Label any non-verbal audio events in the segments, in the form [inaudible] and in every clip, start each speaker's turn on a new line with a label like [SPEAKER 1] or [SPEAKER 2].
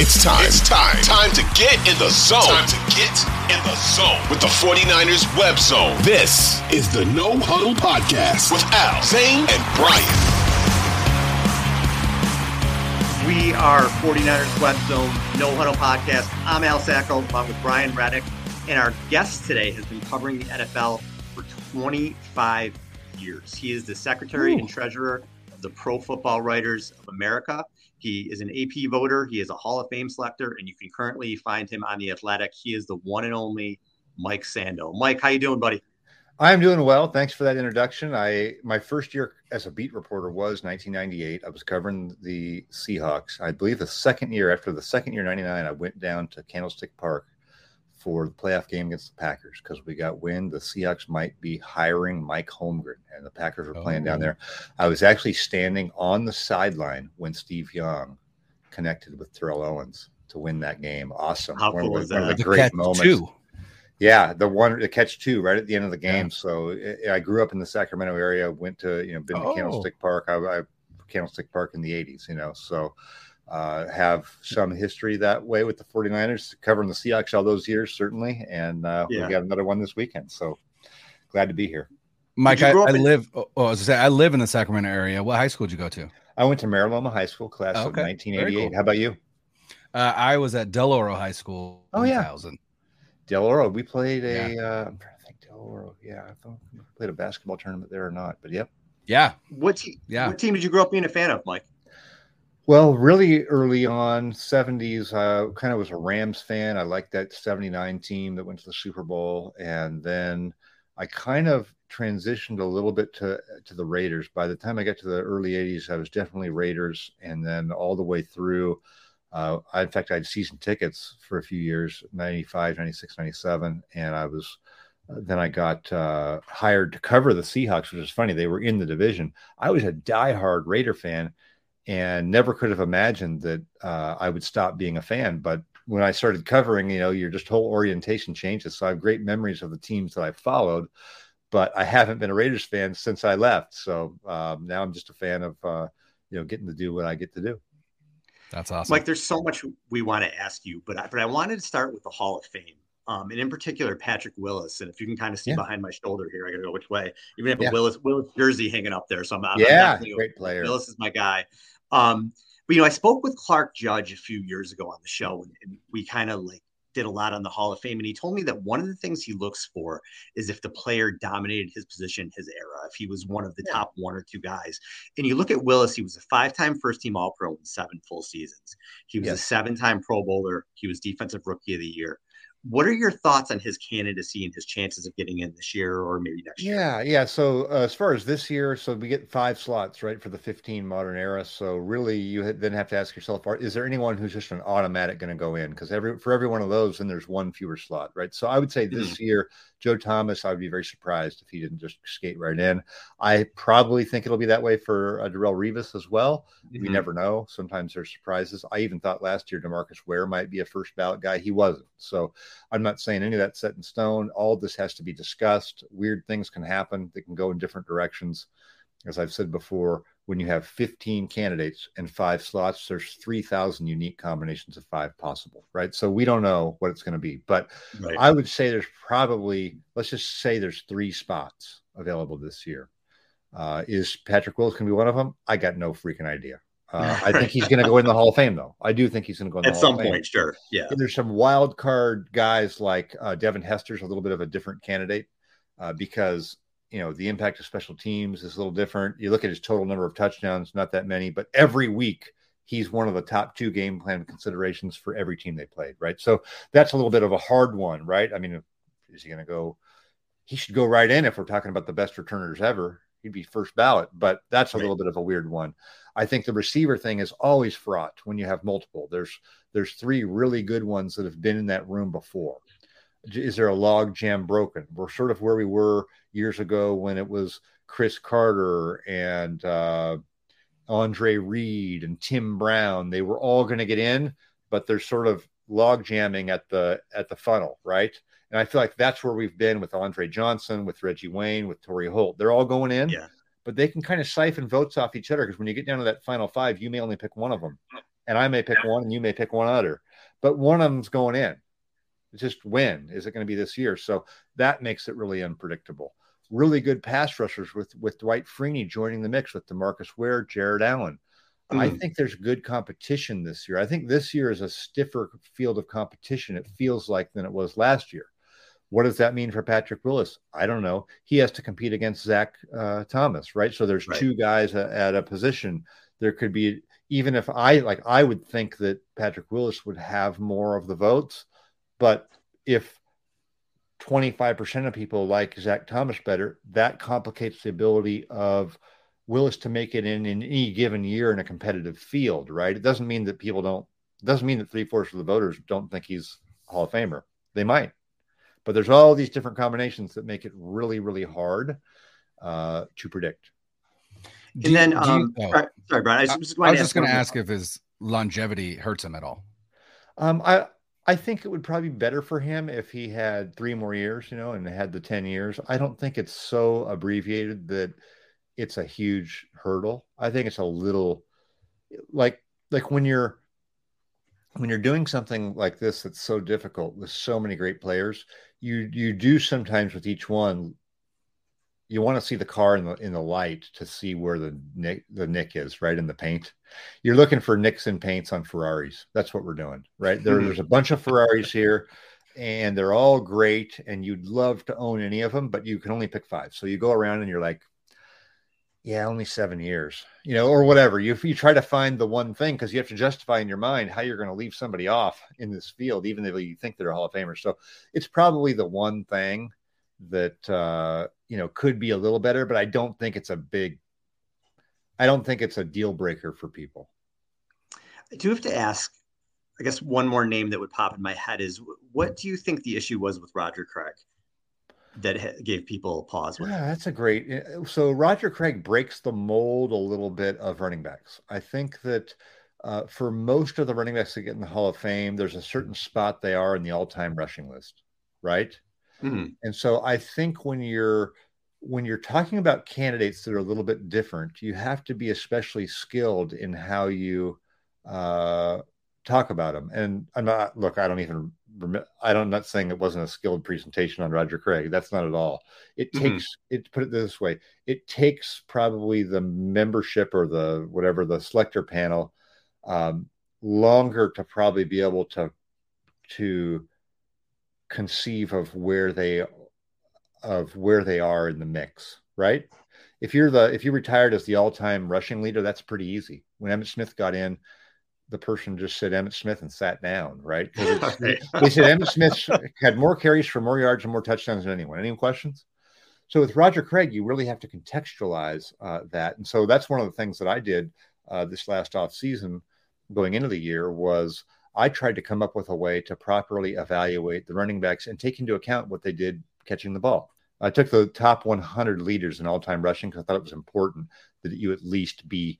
[SPEAKER 1] It's time. It's time. Time to get in the zone. Time to get in the zone with the 49ers web zone. This is the No Huddle Podcast with Al, Zane, and Brian.
[SPEAKER 2] We are 49ers Web Zone No Huddle Podcast. I'm Al Sacco, along with Brian Reddick. And our guest today has been covering the NFL for 25 years. He is the secretary Ooh. and treasurer of the Pro Football Writers of America. He is an AP voter. He is a Hall of Fame selector, and you can currently find him on the Athletic. He is the one and only Mike Sando. Mike, how you doing, buddy?
[SPEAKER 3] I'm doing well. Thanks for that introduction. I my first year as a beat reporter was 1998. I was covering the Seahawks. I believe the second year after the second year 99, I went down to Candlestick Park for the playoff game against the Packers because we got wind the Seahawks might be hiring Mike Holmgren and the Packers were playing oh. down there. Oh. I was actually standing on the sideline when Steve Young connected with Terrell Owens to win that game. Awesome.
[SPEAKER 2] How one, cool of,
[SPEAKER 3] the, one of the, great moments. Two. Yeah, the one the catch two right at the end of the game. Yeah. So it, I grew up in the Sacramento area. Went to you know been oh. to Candlestick oh. Park. I, I Candlestick Park in the '80s. You know, so uh, have some history that way with the 49ers, covering the Seahawks all those years, certainly. And uh, yeah. we got another one this weekend. So glad to be here.
[SPEAKER 4] Mike, I, I in- live. Oh, I was say I live in the Sacramento area. What high school did you go to?
[SPEAKER 3] I went to Mira Loma High School, class oh, okay. of 1988. Cool. How about you?
[SPEAKER 4] Uh, I was at Del Oro High School.
[SPEAKER 3] Oh yeah, Del Oro. We played a. Yeah. Uh, I'm trying to think. Del Oro. Yeah, I thought we played a basketball tournament there or not, but yep.
[SPEAKER 4] Yeah.
[SPEAKER 2] What team? Yeah. What team did you grow up being a fan of, Mike?
[SPEAKER 3] Well, really early on, 70s, I kind of was a Rams fan. I liked that 79 team that went to the Super Bowl. And then I kind of transitioned a little bit to, to the Raiders. By the time I got to the early 80s, I was definitely Raiders. And then all the way through, uh, I, in fact, I had season tickets for a few years 95, 96, 97. And I was uh, then I got uh, hired to cover the Seahawks, which is funny. They were in the division. I was a diehard Raider fan and never could have imagined that uh, I would stop being a fan. But when I started covering, you know, your just whole orientation changes. So I have great memories of the teams that I followed, but I haven't been a Raiders fan since I left. So um, now I'm just a fan of, uh, you know, getting to do what I get to do.
[SPEAKER 4] That's awesome.
[SPEAKER 2] Mike, there's so much we want to ask you, but I, but I wanted to start with the Hall of Fame. Um, and in particular, Patrick Willis. And if you can kind of see yeah. behind my shoulder here, I got to go which way. Even have yeah. a Willis Willis jersey hanging up there, so I'm
[SPEAKER 3] yeah, I'm great player.
[SPEAKER 2] Willis is my guy. Um, but you know, I spoke with Clark Judge a few years ago on the show, and, and we kind of like did a lot on the Hall of Fame, and he told me that one of the things he looks for is if the player dominated his position, his era, if he was one of the yeah. top one or two guys. And you look at Willis; he was a five-time first-team All-Pro in seven full seasons. He was yes. a seven-time Pro Bowler. He was Defensive Rookie of the Year. What are your thoughts on his candidacy and his chances of getting in this year or maybe next
[SPEAKER 3] year?
[SPEAKER 2] Yeah,
[SPEAKER 3] yeah. So uh, as far as this year, so we get five slots right for the 15 modern era. So really, you then have to ask yourself: Is there anyone who's just an automatic going to go in? Because every for every one of those, then there's one fewer slot, right? So I would say this mm-hmm. year Joe Thomas, I would be very surprised if he didn't just skate right in. I probably think it'll be that way for uh, Darrelle Revis as well. Mm-hmm. We never know. Sometimes there's surprises. I even thought last year DeMarcus Ware might be a first ballot guy. He wasn't. So I'm not saying any of that set in stone. All this has to be discussed. Weird things can happen. They can go in different directions. As I've said before, when you have 15 candidates and five slots, there's 3,000 unique combinations of five possible, right? So we don't know what it's going to be. But right. I would say there's probably, let's just say there's three spots available this year. Uh, is Patrick Willis going to be one of them? I got no freaking idea. Uh, [laughs] I think he's going to go in the Hall of Fame, though. I do think he's going to go in
[SPEAKER 2] at some point. Sure, yeah.
[SPEAKER 3] And there's some wild card guys like uh, Devin Hester's a little bit of a different candidate uh, because you know, the impact of special teams is a little different. You look at his total number of touchdowns, not that many, but every week he's one of the top two game plan considerations for every team they played, right? So that's a little bit of a hard one, right? I mean, is he going to go? He should go right in if we're talking about the best returners ever. He'd be first ballot, but that's a right. little bit of a weird one. I think the receiver thing is always fraught when you have multiple. There's there's three really good ones that have been in that room before is there a log jam broken? We're sort of where we were years ago when it was Cris Carter and uh, Andre Reed and Tim Brown. They were all going to get in, but they're sort of log jamming at the at the funnel, right? And I feel like that's where we've been with Andre Johnson, with Reggie Wayne, with Torry Holt. They're all going in,
[SPEAKER 2] yeah.
[SPEAKER 3] but they can kind of siphon votes off each other because when you get down to that final five, you may only pick one of them, and I may pick one, and you may pick one other, but one of them's going in. It's just when is it going to be this year? So that makes it really unpredictable. Really good pass rushers with with Dwight Freeney joining the mix with DeMarcus Ware, Jared Allen. Mm. I think there's good competition this year. I think this year is a stiffer field of competition. It feels like than it was last year. What does that mean for Patrick Willis? I don't know. He has to compete against Zach uh, Thomas, right? So there's right. two guys at, at a position. There could be even if I like, I would think that Patrick Willis would have more of the votes but if 25% of people like Zach Thomas better, that complicates the ability of Willis to make it in, in any given year in a competitive field, right? It doesn't mean that people don't, doesn't mean that three fourths of the voters don't think he's Hall of Famer. They might, but there's all these different combinations that make it really, really hard uh, to predict.
[SPEAKER 2] And do, then, um, you, oh. sorry, Brian. I was,
[SPEAKER 4] I was just going to ask if his longevity hurts him at all.
[SPEAKER 3] Um, I I think it would probably be better for him if he had three more years, you know, and had the 10 years. I don't think it's so abbreviated that it's a huge hurdle. I think it's a little like like when you're when you're doing something like this that's so difficult with so many great players, you you do sometimes with each one you want to see the car in the in the light to see where the nick the nick is right in the paint. You're looking for nicks and paints on ferraris. That's what we're doing right? There, hmm. there's a bunch of ferraris here and they're all great and you'd love to own any of them but you can only pick five. So you go around and you're like yeah only seven years you know or whatever you, you try to find the one thing because you have to justify in your mind how you're going to leave somebody off in this field even if you think they're a hall of famer so it's probably the one thing that uh, you know could be a little better, but I don't think it's a big. I don't think it's a deal breaker for people.
[SPEAKER 2] I do have to ask. I guess one more name that would pop in my head is what do you think the issue was with Roger Craig that gave people pause with?
[SPEAKER 3] Yeah, that's a great. Eh, so Roger Craig breaks the mold a little bit of running backs. I think that uh, for most of the running backs that get in the Hall of Fame, there's a certain spot they are in the all-time rushing list, right?
[SPEAKER 2] Mm-hmm.
[SPEAKER 3] And so I think when you're when you're talking about candidates that are a little bit different, you have to be especially skilled in how you uh, talk about them. And I'm not look, I don't even I don't I'm not saying it wasn't a skilled presentation on Roger Craig. That's not at all. It mm-hmm. takes it put it this way. It takes probably the membership or the whatever the selector panel um, longer to probably be able to to conceive of where they of where they are in the mix, right? If you're the if you retired as the all-time rushing leader, that's pretty easy. When Emmitt Smith got in, the person just said Emmitt Smith and sat down, [laughs] right? they said Emmitt Smith had more carries for more yards and more touchdowns than anyone. Any questions? So with Roger Craig, you really have to contextualize uh, that, and so that's one of the things that I did uh, this last off season, going into the year, was I tried to come up with a way to properly evaluate the running backs and take into account what they did catching the ball. I took the top 100 leaders in all time rushing because I thought it was important that you at least be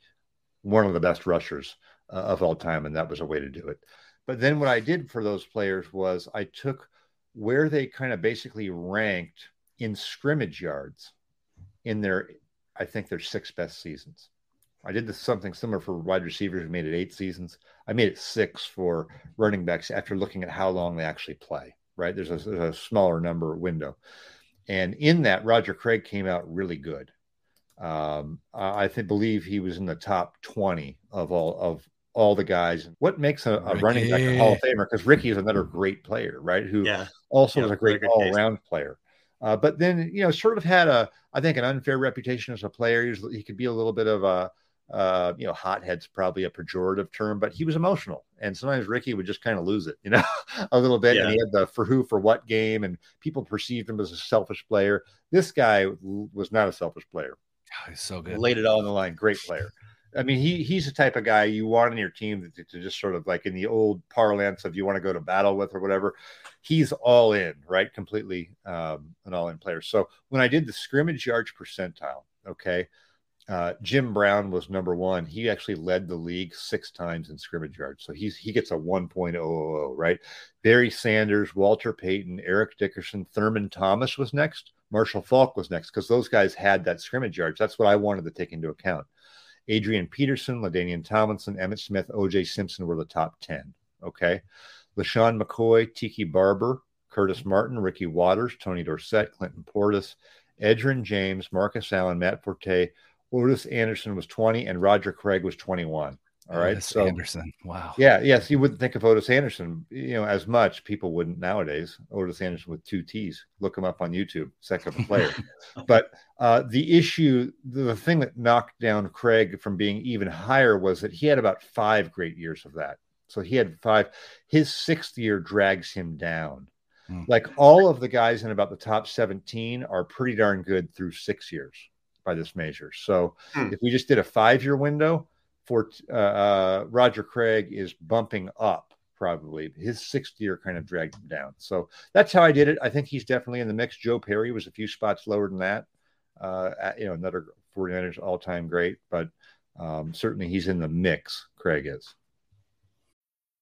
[SPEAKER 3] one of the best rushers uh, of all time. And that was a way to do it. But then what I did for those players was I took where they kind of basically ranked in scrimmage yards in their, I think, their six best seasons. I did this something similar for wide receivers who made it eight seasons. I made it six for running backs after looking at how long they actually play. Right, there's a, there's a smaller number window, and in that, Roger Craig came out really good. Um, I think believe he was in the top twenty of all of all the guys. What makes a, a running back a Hall of Famer? Because Ricky is another great player, right? Who
[SPEAKER 2] yeah.
[SPEAKER 3] also
[SPEAKER 2] yeah,
[SPEAKER 3] is a great all around player. Uh, but then, you know, sort of had a, I think, an unfair reputation as a player. He, was, he could be a little bit of a, uh, you know, hothead's probably a pejorative term, but he was emotional. And sometimes Ricky would just kind of lose it, you know, [laughs] a little bit. Yeah. And he had the for who, for what game, and people perceived him as a selfish player. This guy was not a selfish player.
[SPEAKER 4] Oh, he's so good.
[SPEAKER 3] Laid it all on the line. Great player. I mean, he he's the type of guy you want on your team to, to, just sort of like in the old parlance of you want to go to battle with or whatever. He's all in, right? Completely um, an all in player. So when I did the scrimmage yards percentile, okay, uh, Jim Brown was number one. He actually led the league six times in scrimmage yards. So he's he gets a 1.000, right? Barry Sanders, Walter Payton, Eric Dickerson, Thurman Thomas was next. Marshall Faulk was next because those guys had that scrimmage yards. That's what I wanted to take into account. Adrian Peterson, LaDainian Tomlinson, Emmitt Smith, OJ Simpson were the top 10. Okay. LeSean McCoy, Tiki Barber, Curtis Martin, Ricky Watters, Tony Dorsett, Clinton Portis, Edgerrin James, Marcus Allen, Matt Forte, Ottis Anderson was 20, and Roger Craig was 21. All right.
[SPEAKER 4] Ottis so Anderson. Wow.
[SPEAKER 3] Yeah. Yes. You wouldn't think of Ottis Anderson, you know, as much. People wouldn't nowadays. Ottis Anderson with two T's. Look him up on YouTube. Second player. [laughs] but uh, the issue, the thing that knocked down Craig from being even higher was that he had about five great years of that. So he had five. His sixth year drags him down. Hmm. Like all of the guys in about the top 17 are pretty darn good through six years by this measure. So hmm. if we just did a five year window, for uh, uh, Roger Craig is bumping up probably. His sixth year kind of dragged him down. So that's how I did it. I think he's definitely in the mix. Joe Perry was a few spots lower than that. Uh, you know, another 49ers all time great, but um, certainly he's in the mix. Craig is.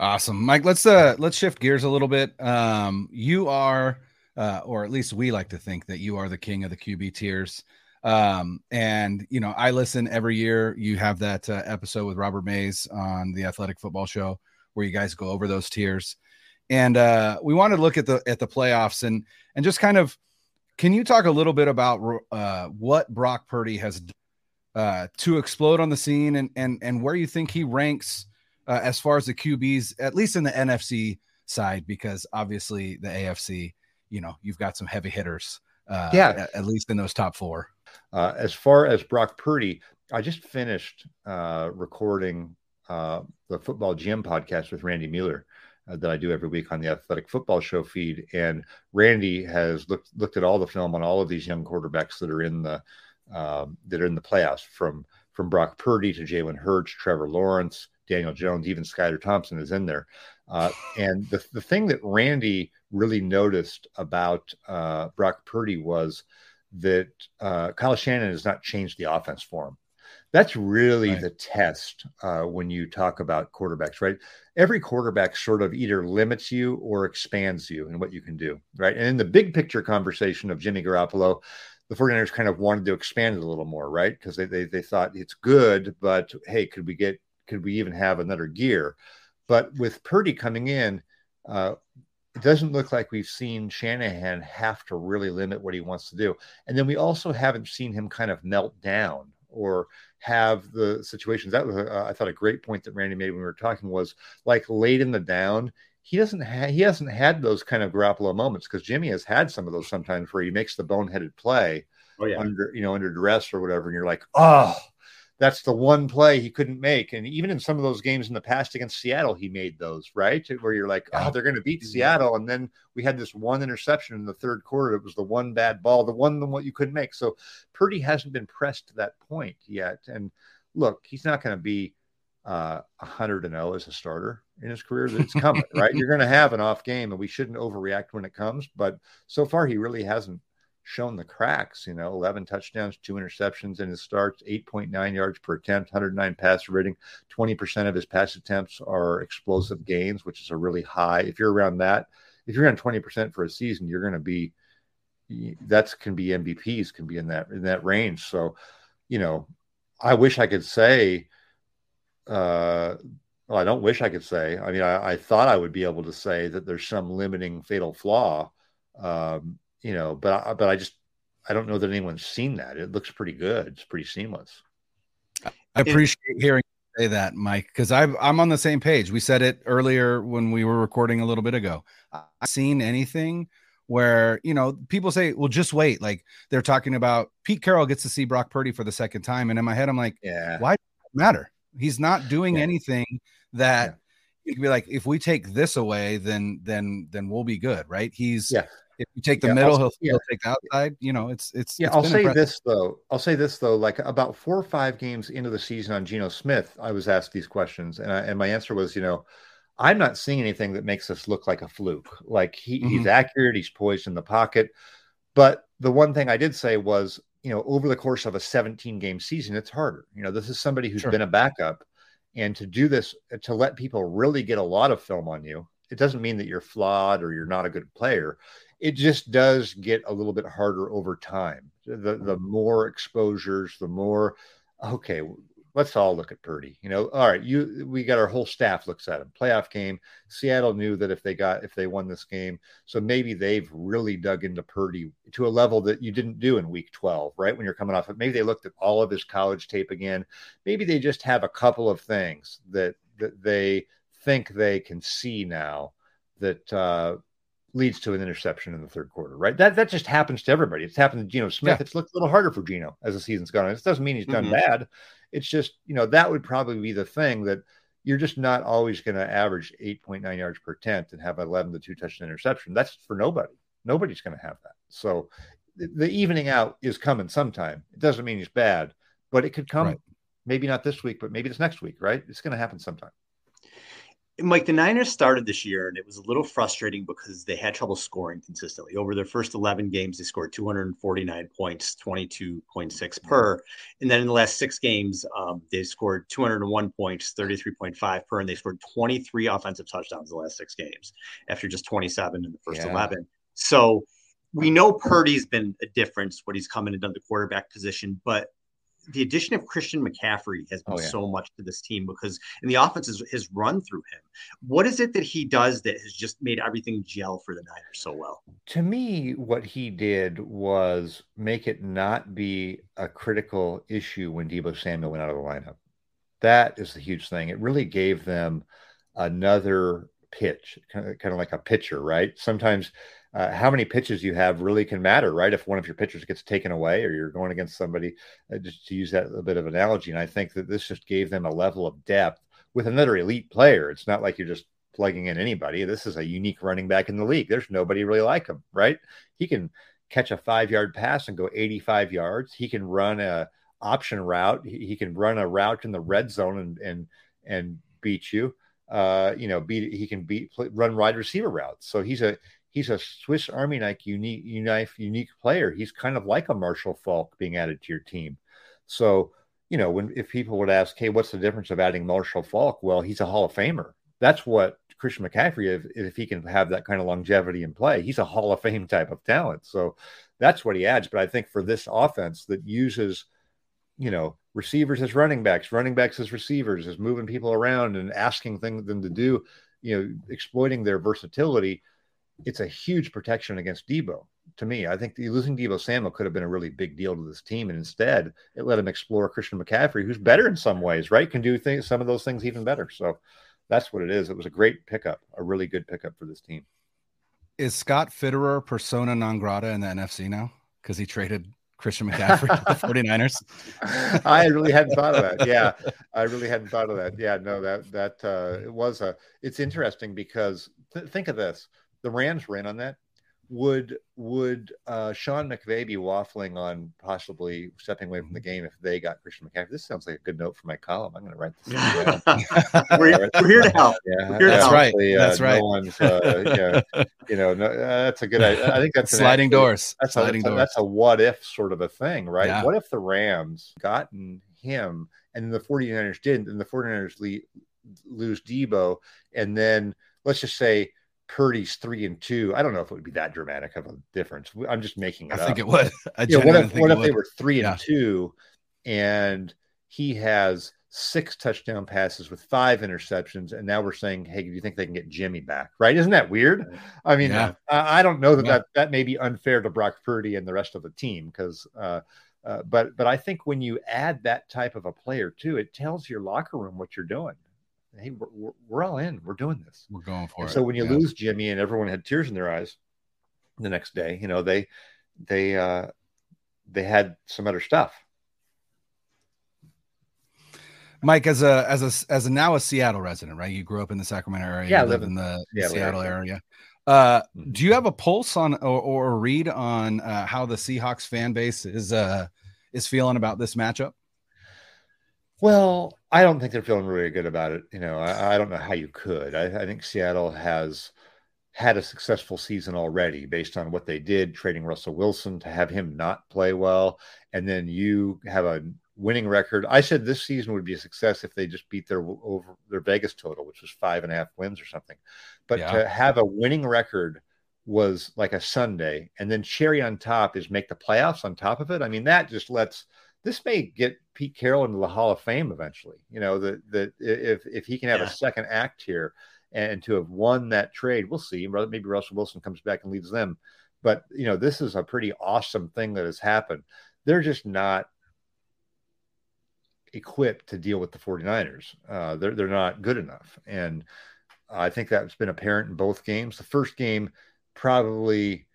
[SPEAKER 4] Awesome, Mike. Let's uh let's shift gears a little bit. Um, you are, uh, or at least we like to think that you are the king of the QB tiers. Um, and you know, I listen every year. You have that uh, episode with Robert Mays on the Athletic Football Show where you guys go over those tiers. And uh, we want to look at the at the playoffs and and just kind of, can you talk a little bit about uh, what Brock Purdy has uh, to explode on the scene and and and where you think he ranks uh, as far as the QBs, at least in the NFC side, because obviously the AFC, you know, you've got some heavy hitters. Uh, yeah, at, at, least in those top four.
[SPEAKER 3] Uh, as far as Brock Purdy, I just finished uh, recording uh, the Football GM podcast with Randy Mueller. Uh, that I do every week on the Athletic Football Show feed, and Randy has looked looked at all the film on all of these young quarterbacks that are in the um, that are in the playoffs, from from Brock Purdy to Jalen Hurts, Trevor Lawrence, Daniel Jones, even Skylar Thompson is in there. Uh, and the, the thing that Randy really noticed about uh, Brock Purdy was that uh, Kyle Shanahan has not changed the offense for him. That's really right. the test uh, when you talk about quarterbacks, right? Every quarterback sort of either limits you or expands you in what you can do, right? And in the big picture conversation of Jimmy Garoppolo, the 49ers kind of wanted to expand it a little more, right? Because they, they, they thought it's good, but hey, could we get could we even have another gear? But with Purdy coming in, uh, it doesn't look like we've seen Shanahan have to really limit what he wants to do. And then we also haven't seen him kind of melt down or have the situations. That was, uh, I thought, a great point that Randy made when we were talking was like late in the down. He doesn't have he hasn't had those kind of Garoppolo moments because Jimmy has had some of those sometimes where he makes the boneheaded play oh, yeah. under you know under duress or whatever, and you're like, oh, that's the one play he couldn't make. And even in some of those games in the past against Seattle, he made those, right? Where you're like, oh, they're going to beat Seattle. And then we had this one interception in the third quarter. It was the one bad ball, the one what you couldn't make. So Purdy hasn't been pressed to that point yet. And look, he's not going to be uh, 100 and 0 as a starter in his career. It's coming, right? You're going to have an off game, and we shouldn't overreact when it comes. But so far, he really hasn't shown the cracks. You know, 11 touchdowns, two interceptions in his starts, 8.9 yards per attempt, 109 passer rating. 20% of his pass attempts are explosive gains, which is a really high. If you're around that, if you're around 20% for a season, you're going to be that's can be MVPs, can be in that in that range. So, you know, I wish I could say. Uh, well, I don't wish I could say. I mean, I, I thought I would be able to say that there's some limiting fatal flaw, um, you know, but I, but I just I don't know that anyone's seen that. It looks pretty good. It's pretty seamless.
[SPEAKER 4] I appreciate hearing say that, Mike, because I'm I'm on the same page. We said it earlier when we were recording a little bit ago. I've seen anything where you know people say, "Well, just wait." Like they're talking about Pete Carroll gets to see Brock Purdy for the second time, and in my head, I'm like,
[SPEAKER 3] "Yeah,
[SPEAKER 4] why matter? He's not doing yeah. anything that." Yeah. You can be like, if we take this away, then then then we'll be good, right? He's
[SPEAKER 3] yeah
[SPEAKER 4] if you take the yeah, middle, he'll, he'll, take the outside. You know, it's it's.
[SPEAKER 3] Yeah,
[SPEAKER 4] it's
[SPEAKER 3] I'll say impressive. this though. I'll say this though. Like about four or five games into the season on Geno Smith, I was asked these questions, and I, and my answer was, you know, I'm not seeing anything that makes us look like a fluke. Like he, mm-hmm. he's accurate, he's poised in the pocket. But the one thing I did say was, you know, over the course of a 17 game season, it's harder. You know, this is somebody who's sure. been a backup, and to do this, to let people really get a lot of film on you, it doesn't mean that you're flawed or you're not a good player it just does get a little bit harder over time. The the more exposures, the more okay. Let's all look at Purdy. You know, all right. You we got our whole staff looks at him. Playoff game. Seattle knew that if they got if they won this game, so maybe they've really dug into Purdy to a level that you didn't do in Week 12, right? When you're coming off it, maybe they looked at all of his college tape again. Maybe they just have a couple of things that that they think they can see now that uh, leads to an interception in the third quarter, right? That that just happens to everybody. It's happened to Geno Smith. Yeah. It's looked a little harder for Geno as the season's gone on. It doesn't mean he's done mm-hmm. bad. It's just, you know, that would probably be the thing that you're just not always going to average 8.9 yards per attempt and have 11 to two touchdown interception. That's for nobody. Nobody's going to have that. So the evening out is coming sometime. It doesn't mean he's bad, but it could come right. maybe not this week, but maybe it's next week, right? It's going to happen sometime.
[SPEAKER 2] Mike, the Niners started this year and it was a little frustrating because they had trouble scoring consistently. Over their first 11 games, they scored 249 points, 22.6 per. And then in the last six games, um, they scored 201 points, 33.5 per, and they scored 23 offensive touchdowns in the last six games after just 27 in the first yeah. 11. So we know Purdy's been a difference what he's come in and done the quarterback position, but the addition of Christian McCaffrey has been oh, yeah. so much to this team because and the offense has, run through him. What is it that he does that has just made everything gel for the Niners so well?
[SPEAKER 3] To me, what he did was make it not be a critical issue when Deebo Samuel went out of the lineup. That is the huge thing. It really gave them another pitch, kind of, kind of like a pitcher, right? Sometimes uh, how many pitches you have really can matter, right? If one of your pitchers gets taken away or you're going against somebody, uh, just to use that a bit of analogy. And I think that this just gave them a level of depth with another elite player. It's not like you're just plugging in anybody. This is a unique running back in the league. There's nobody really like him, right? He can catch a five yard pass and go 85 yards. He can run a option route. He, he can run a route in the red zone and and and beat you. Uh, you know, beat he can beat run wide receiver routes. So he's a he's a Swiss Army knife unique, unique, player. He's kind of like a Marshall Faulk being added to your team. So, you know, when if people would ask, hey, what's the difference of adding Marshall Faulk? Well, he's a Hall of Famer. That's what Christian McCaffrey, if, if he can have that kind of longevity in play, he's a Hall of Fame type of talent. So that's what he adds. But I think for this offense that uses, you know, receivers as running backs, running backs as receivers, is moving people around and asking things them to do, you know, exploiting their versatility it's a huge protection against Deebo. To me, I think losing Deebo Samuel could have been a really big deal to this team, and instead, it let him explore Christian McCaffrey, who's better in some ways, right? Can do things, some of those things even better. So that's what it is. It was a great pickup, a really good pickup for this team.
[SPEAKER 4] Is Scott Fitterer persona non grata in the NFC now because he traded Christian McCaffrey to the [laughs] 49ers?
[SPEAKER 3] I really hadn't thought of that. Yeah, I really hadn't thought of that. Yeah, no, that that uh, it was a. It's interesting because th- think of this: the Rams ran on that. Would would uh, Sean McVay be waffling on possibly stepping away from the game if they got Christian McCaffrey? This sounds like a good note for my column. I'm going to write this. [laughs] [laughs]
[SPEAKER 2] we're, we're, here to help.
[SPEAKER 4] Yeah, here that's right. Uh, that's right. No
[SPEAKER 3] one's, uh, yeah, [laughs] you know, no, uh, that's a good. I, I think that's
[SPEAKER 4] sliding
[SPEAKER 3] actually,
[SPEAKER 4] doors.
[SPEAKER 3] That's
[SPEAKER 4] sliding
[SPEAKER 3] a,
[SPEAKER 4] doors.
[SPEAKER 3] That's a what if sort of a thing, right? Yeah. What if the Rams gotten him and the 49ers didn't, and the 49ers le- lose Deebo, and then let's just say Purdy's three and two, I don't know if it would be that dramatic of a difference. I'm just making it
[SPEAKER 4] I
[SPEAKER 3] up.
[SPEAKER 4] think it would. [laughs] I
[SPEAKER 3] Yeah, what if
[SPEAKER 4] think
[SPEAKER 3] what if they were three and two, and he has six touchdown passes with five interceptions, and now we're saying, hey, do you think they can get Jimmy back? Right? Isn't that weird? I mean,
[SPEAKER 4] Yeah.
[SPEAKER 3] I, I don't know that,
[SPEAKER 4] Yeah.
[SPEAKER 3] that that may be unfair to Brock Purdy and the rest of the team because. Uh, uh, but but I think when you add that type of a player too, it tells your locker room what you're doing. Hey, we're, we're, all in. We're doing this.
[SPEAKER 4] We're going for
[SPEAKER 3] And
[SPEAKER 4] it.
[SPEAKER 3] so when you lose Jimmy and everyone had tears in their eyes the next day, you know, they they uh they had some other stuff.
[SPEAKER 4] Mike, as a as a as a now a Seattle resident, right? You grew up in the Sacramento area.
[SPEAKER 3] Yeah, I
[SPEAKER 4] you live
[SPEAKER 3] live
[SPEAKER 4] in the
[SPEAKER 3] yeah,
[SPEAKER 4] Seattle
[SPEAKER 3] area.
[SPEAKER 4] area. Uh,
[SPEAKER 3] Mhm.
[SPEAKER 4] do you have a pulse on or, or a read on uh, how the Seahawks fan base is uh is feeling about this matchup?
[SPEAKER 3] Well, I don't think they're feeling really good about it. You know, I, I don't know how you could. I, I think Seattle has had a successful season already based on what they did, trading Russell Wilson to have him not play well, and then you have a winning record. I said this season would be a success if they just beat their over their Vegas total, which was five and a half wins or something. But
[SPEAKER 4] Yeah.
[SPEAKER 3] to have a winning record was like a Sunday, and then cherry on top is make the playoffs on top of it. I mean, that just lets this may get Pete Carroll into the Hall of Fame eventually. You know that that if if he can have
[SPEAKER 2] Yeah.
[SPEAKER 3] a second act here and to have won that trade, we'll see. Maybe Russell Wilson comes back and leads them. But you know, this is a pretty awesome thing that has happened. They're just not equipped to deal with the 49ers. Uh, they're they're not good enough. And I think that's been apparent in both games. The first game probably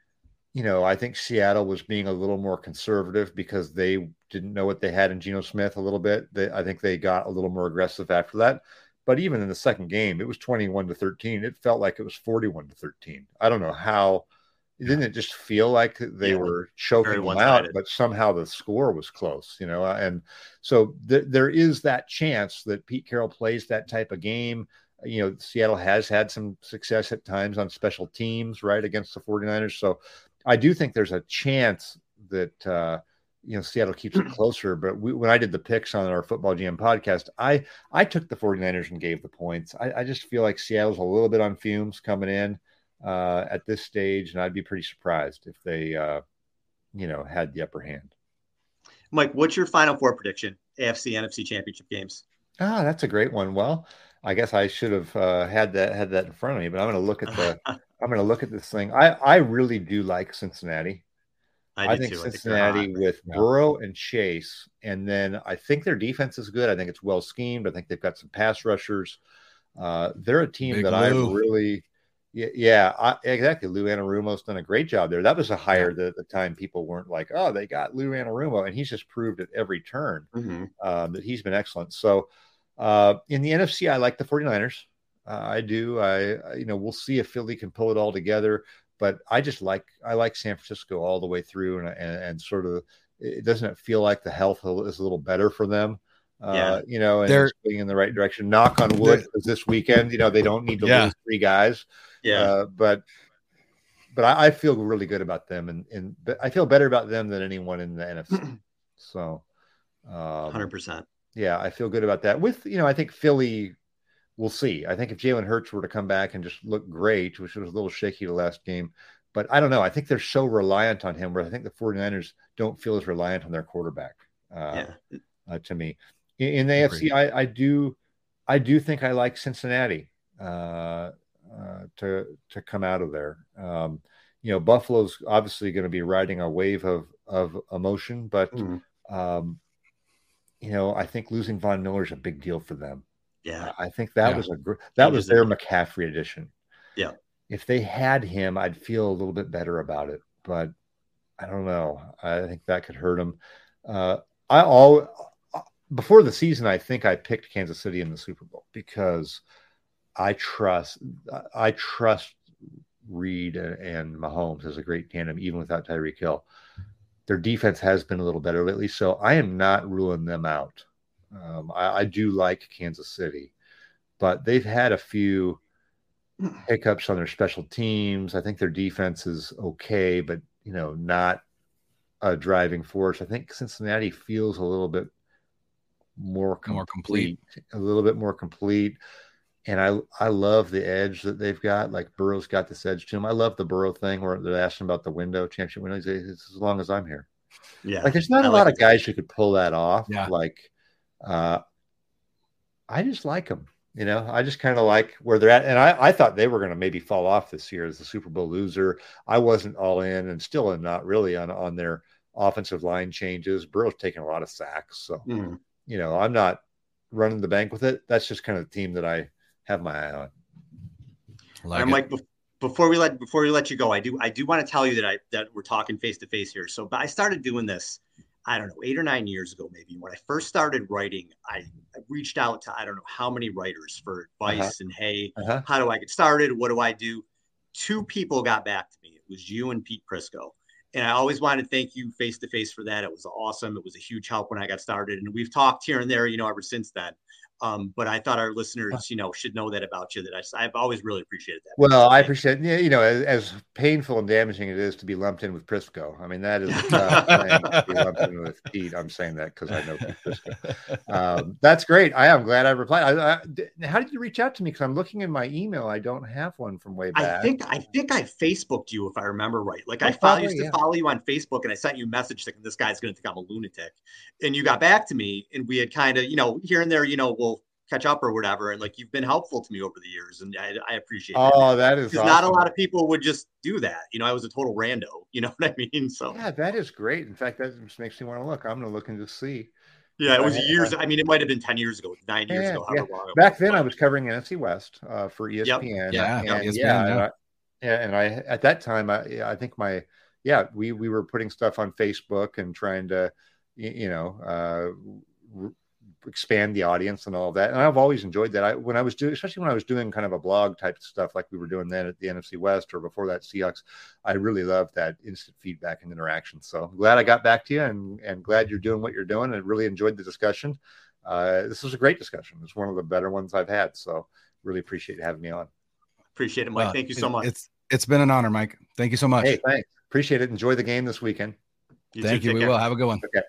[SPEAKER 3] you know, I think Seattle was being a little more conservative because they didn't know what they had in Geno Smith a little bit. They, I think they got a little more aggressive after that. But even in the second game, it was 21 to 13. It felt like it was 41 to 13. I don't know how. Didn't it just feel like they
[SPEAKER 2] Yeah.
[SPEAKER 3] were choking them out, but somehow the score was close, you know? Uh, and so th- there is that chance that Pete Carroll plays that type of game. You know, Seattle has had some success at times on special teams, right, against the 49ers. So I do think there's a chance that uh, you know Seattle keeps it [clears throat] closer. But we, when I did the picks on our Football GM podcast, I I took the 49ers and gave the points. I, I just feel like Seattle's a little bit on fumes coming in uh, at this stage, and I'd be pretty surprised if they uh, you know had the upper hand.
[SPEAKER 2] Mike, what's your final four prediction? AFC, NFC championship games.
[SPEAKER 3] Ah, that's a great one. Well, I guess I should have uh, had that had that in front of me, but I'm going to look at the [laughs] I'm going to look at this thing. I I really do like Cincinnati. I,
[SPEAKER 2] do
[SPEAKER 3] think
[SPEAKER 2] too.
[SPEAKER 3] Cincinnati
[SPEAKER 2] they're hot.
[SPEAKER 3] with
[SPEAKER 4] Yeah.
[SPEAKER 3] Burrow and Chase, and then I think their defense is good. I think it's well schemed. I think they've got some pass rushers. Uh, they're a team
[SPEAKER 4] Big
[SPEAKER 3] that I really, yeah, yeah I, exactly. Lou Anarumo's done a great job there. That was a hire that at the time people weren't like, oh, they got Lou Anarumo, and he's just proved at every turn
[SPEAKER 2] Mhm.
[SPEAKER 3] um, that he's been excellent. So uh, in the NFC, I like the 49ers. Uh, I do. I, I- you know, we'll see if Philly can pull it all together. But I just like I like San Francisco all the way through, and and, and sort of it doesn't it feel like the health is a little better for them. Uh,
[SPEAKER 2] Yeah.
[SPEAKER 3] you know, and
[SPEAKER 4] They're-
[SPEAKER 3] going in the right direction. Knock on wood, because this weekend, you know, they don't need to
[SPEAKER 4] Yeah.
[SPEAKER 3] lose three guys.
[SPEAKER 2] Yeah.
[SPEAKER 3] Uh, but but I, I feel really good about them, and and but I feel better about them than anyone in the NFC. [clears throat] So, um,
[SPEAKER 2] Hundred percent.
[SPEAKER 3] yeah, I feel good about that. With you know, I think Philly, we'll see. I think if Jalen Hurts were to come back and just look great, which was a little shaky the last game, but I don't know. I think they're so reliant on him, where I think the 49ers don't feel as reliant on their quarterback. Uh,
[SPEAKER 2] yeah.
[SPEAKER 3] uh, to me. In, in the AFC, I, I do, I do think I like Cincinnati uh, uh, to to come out of there. Um, you know, Buffalo's obviously going to be riding a wave of of emotion, but
[SPEAKER 2] Mhm.
[SPEAKER 3] um, you know, I think losing Von Miller is a big deal for them.
[SPEAKER 2] Yeah.
[SPEAKER 3] I think that
[SPEAKER 4] Yeah.
[SPEAKER 3] was a gr- that was their. McCaffrey edition.
[SPEAKER 2] Yeah.
[SPEAKER 3] If they had him, I'd feel a little bit better about it, but I don't know. I think that could hurt him. Uh, I all before the season, I think I picked Kansas City in the Super Bowl because I trust I trust Reid and Mahomes as a great tandem, even without Tyreek Hill. Their defense has been a little better lately, so I am not ruling them out. Um, I, I do like Kansas City, but they've had a few [clears throat] hiccups on their special teams. I think their defense is okay, but you know, not a driving force. I think Cincinnati feels a little bit more complete,
[SPEAKER 4] More complete.
[SPEAKER 3] a little bit more complete. and I I love the edge that they've got. Like Burrow's got this edge to him. I love the Burrow thing where they're asking about the window championship window. He's it's as long as I'm here.
[SPEAKER 2] Yeah,
[SPEAKER 3] like there's not
[SPEAKER 2] I
[SPEAKER 3] a
[SPEAKER 2] like
[SPEAKER 3] lot of guys who could pull that off.
[SPEAKER 4] Yeah.
[SPEAKER 3] Like, uh, I just like them. You know, I just kind of like where they're at, and I I thought they were going to maybe fall off this year as the Super Bowl loser. I wasn't all in, and still am not really on on their offensive line changes. Burrow's taking a lot of sacks, so
[SPEAKER 2] Mhm.
[SPEAKER 3] you know I'm not running the bank with it. That's just kind of the team that I have my eye on.
[SPEAKER 4] Like
[SPEAKER 2] I'm
[SPEAKER 4] it.
[SPEAKER 2] like before we let before we let you go, I do I do want to tell you that I that we're talking face to face here. So, but I started doing this, I don't know, eight or nine years ago, maybe. When I first started writing, I, I reached out to I don't know how many writers for advice
[SPEAKER 3] Uh-huh.
[SPEAKER 2] and hey,
[SPEAKER 3] Uh-huh.
[SPEAKER 2] how do I get started? What do I do? Two people got back to me. It was you and Pete Prisco. And I always wanted to thank you face to face for that. It was awesome. It was a huge help when I got started. And we've talked here and there, you know, ever since then. Um, but I thought our listeners, you know, should know that about you. That I, I've always really appreciated that.
[SPEAKER 3] Well, I appreciate, yeah, you know, as, as painful and damaging it is to be lumped in with Prisco. I mean, that is a tough thing to be lumped in with Pete. I'm saying that because I know Pete Prisco. Um, that's great. I am glad I replied. I, I, how did you reach out to me? Because I'm looking in my email. I don't have one from way back.
[SPEAKER 2] I think I think I Facebooked you if I remember right. Like
[SPEAKER 3] Oh,
[SPEAKER 2] I follow, used to follow you on Facebook, and I sent you a message thinking this guy's going to think I'm a lunatic, and you got back to me, and we had kind of you know here and there, you know, we'll catch up or whatever, and like you've been helpful to me over the years, and I, I appreciate that.
[SPEAKER 3] Oh, that is
[SPEAKER 2] because not a lot of people would just do that. You know, I was a total rando. [laughs] You know what I mean? So
[SPEAKER 3] Yeah, that is great. In fact, that just makes me want to look. I'm going to look and just see.
[SPEAKER 2] yeah, it was
[SPEAKER 3] Yeah.
[SPEAKER 2] years. I mean, it might have been ten years ago, nine years
[SPEAKER 3] Yeah,
[SPEAKER 2] ago,
[SPEAKER 3] yeah.
[SPEAKER 2] long.
[SPEAKER 3] Back then,
[SPEAKER 2] but-
[SPEAKER 3] I was covering NFC West uh, for ESPN.
[SPEAKER 4] Yeah,
[SPEAKER 3] and,
[SPEAKER 4] ESPN,
[SPEAKER 3] yeah,
[SPEAKER 4] yeah.
[SPEAKER 3] and I, and I at that time, I, I think my yeah, we we were putting stuff on Facebook and trying to, y- you know, uh, r- expand the audience and all of that. And I've always enjoyed that. I when I was doing, especially when I was doing kind of a blog type stuff like we were doing then at the NFC West or before that Seahawks, I really loved that instant feedback and interaction. So I'm glad I got back to you and and glad you're doing what you're doing. I really enjoyed the discussion. Uh, this was a great discussion. It's one of the better ones I've had. So really appreciate having me on.
[SPEAKER 2] appreciate it, Mike.
[SPEAKER 4] Well,
[SPEAKER 2] Thank you so much.
[SPEAKER 4] It's it's been an honor, Mike. Thank you so much.
[SPEAKER 3] Hey, thanks. Appreciate it. Enjoy the game this weekend.
[SPEAKER 2] You too.
[SPEAKER 4] Thank you.
[SPEAKER 2] Take
[SPEAKER 4] We
[SPEAKER 2] care.
[SPEAKER 4] will have a good one.
[SPEAKER 3] Okay.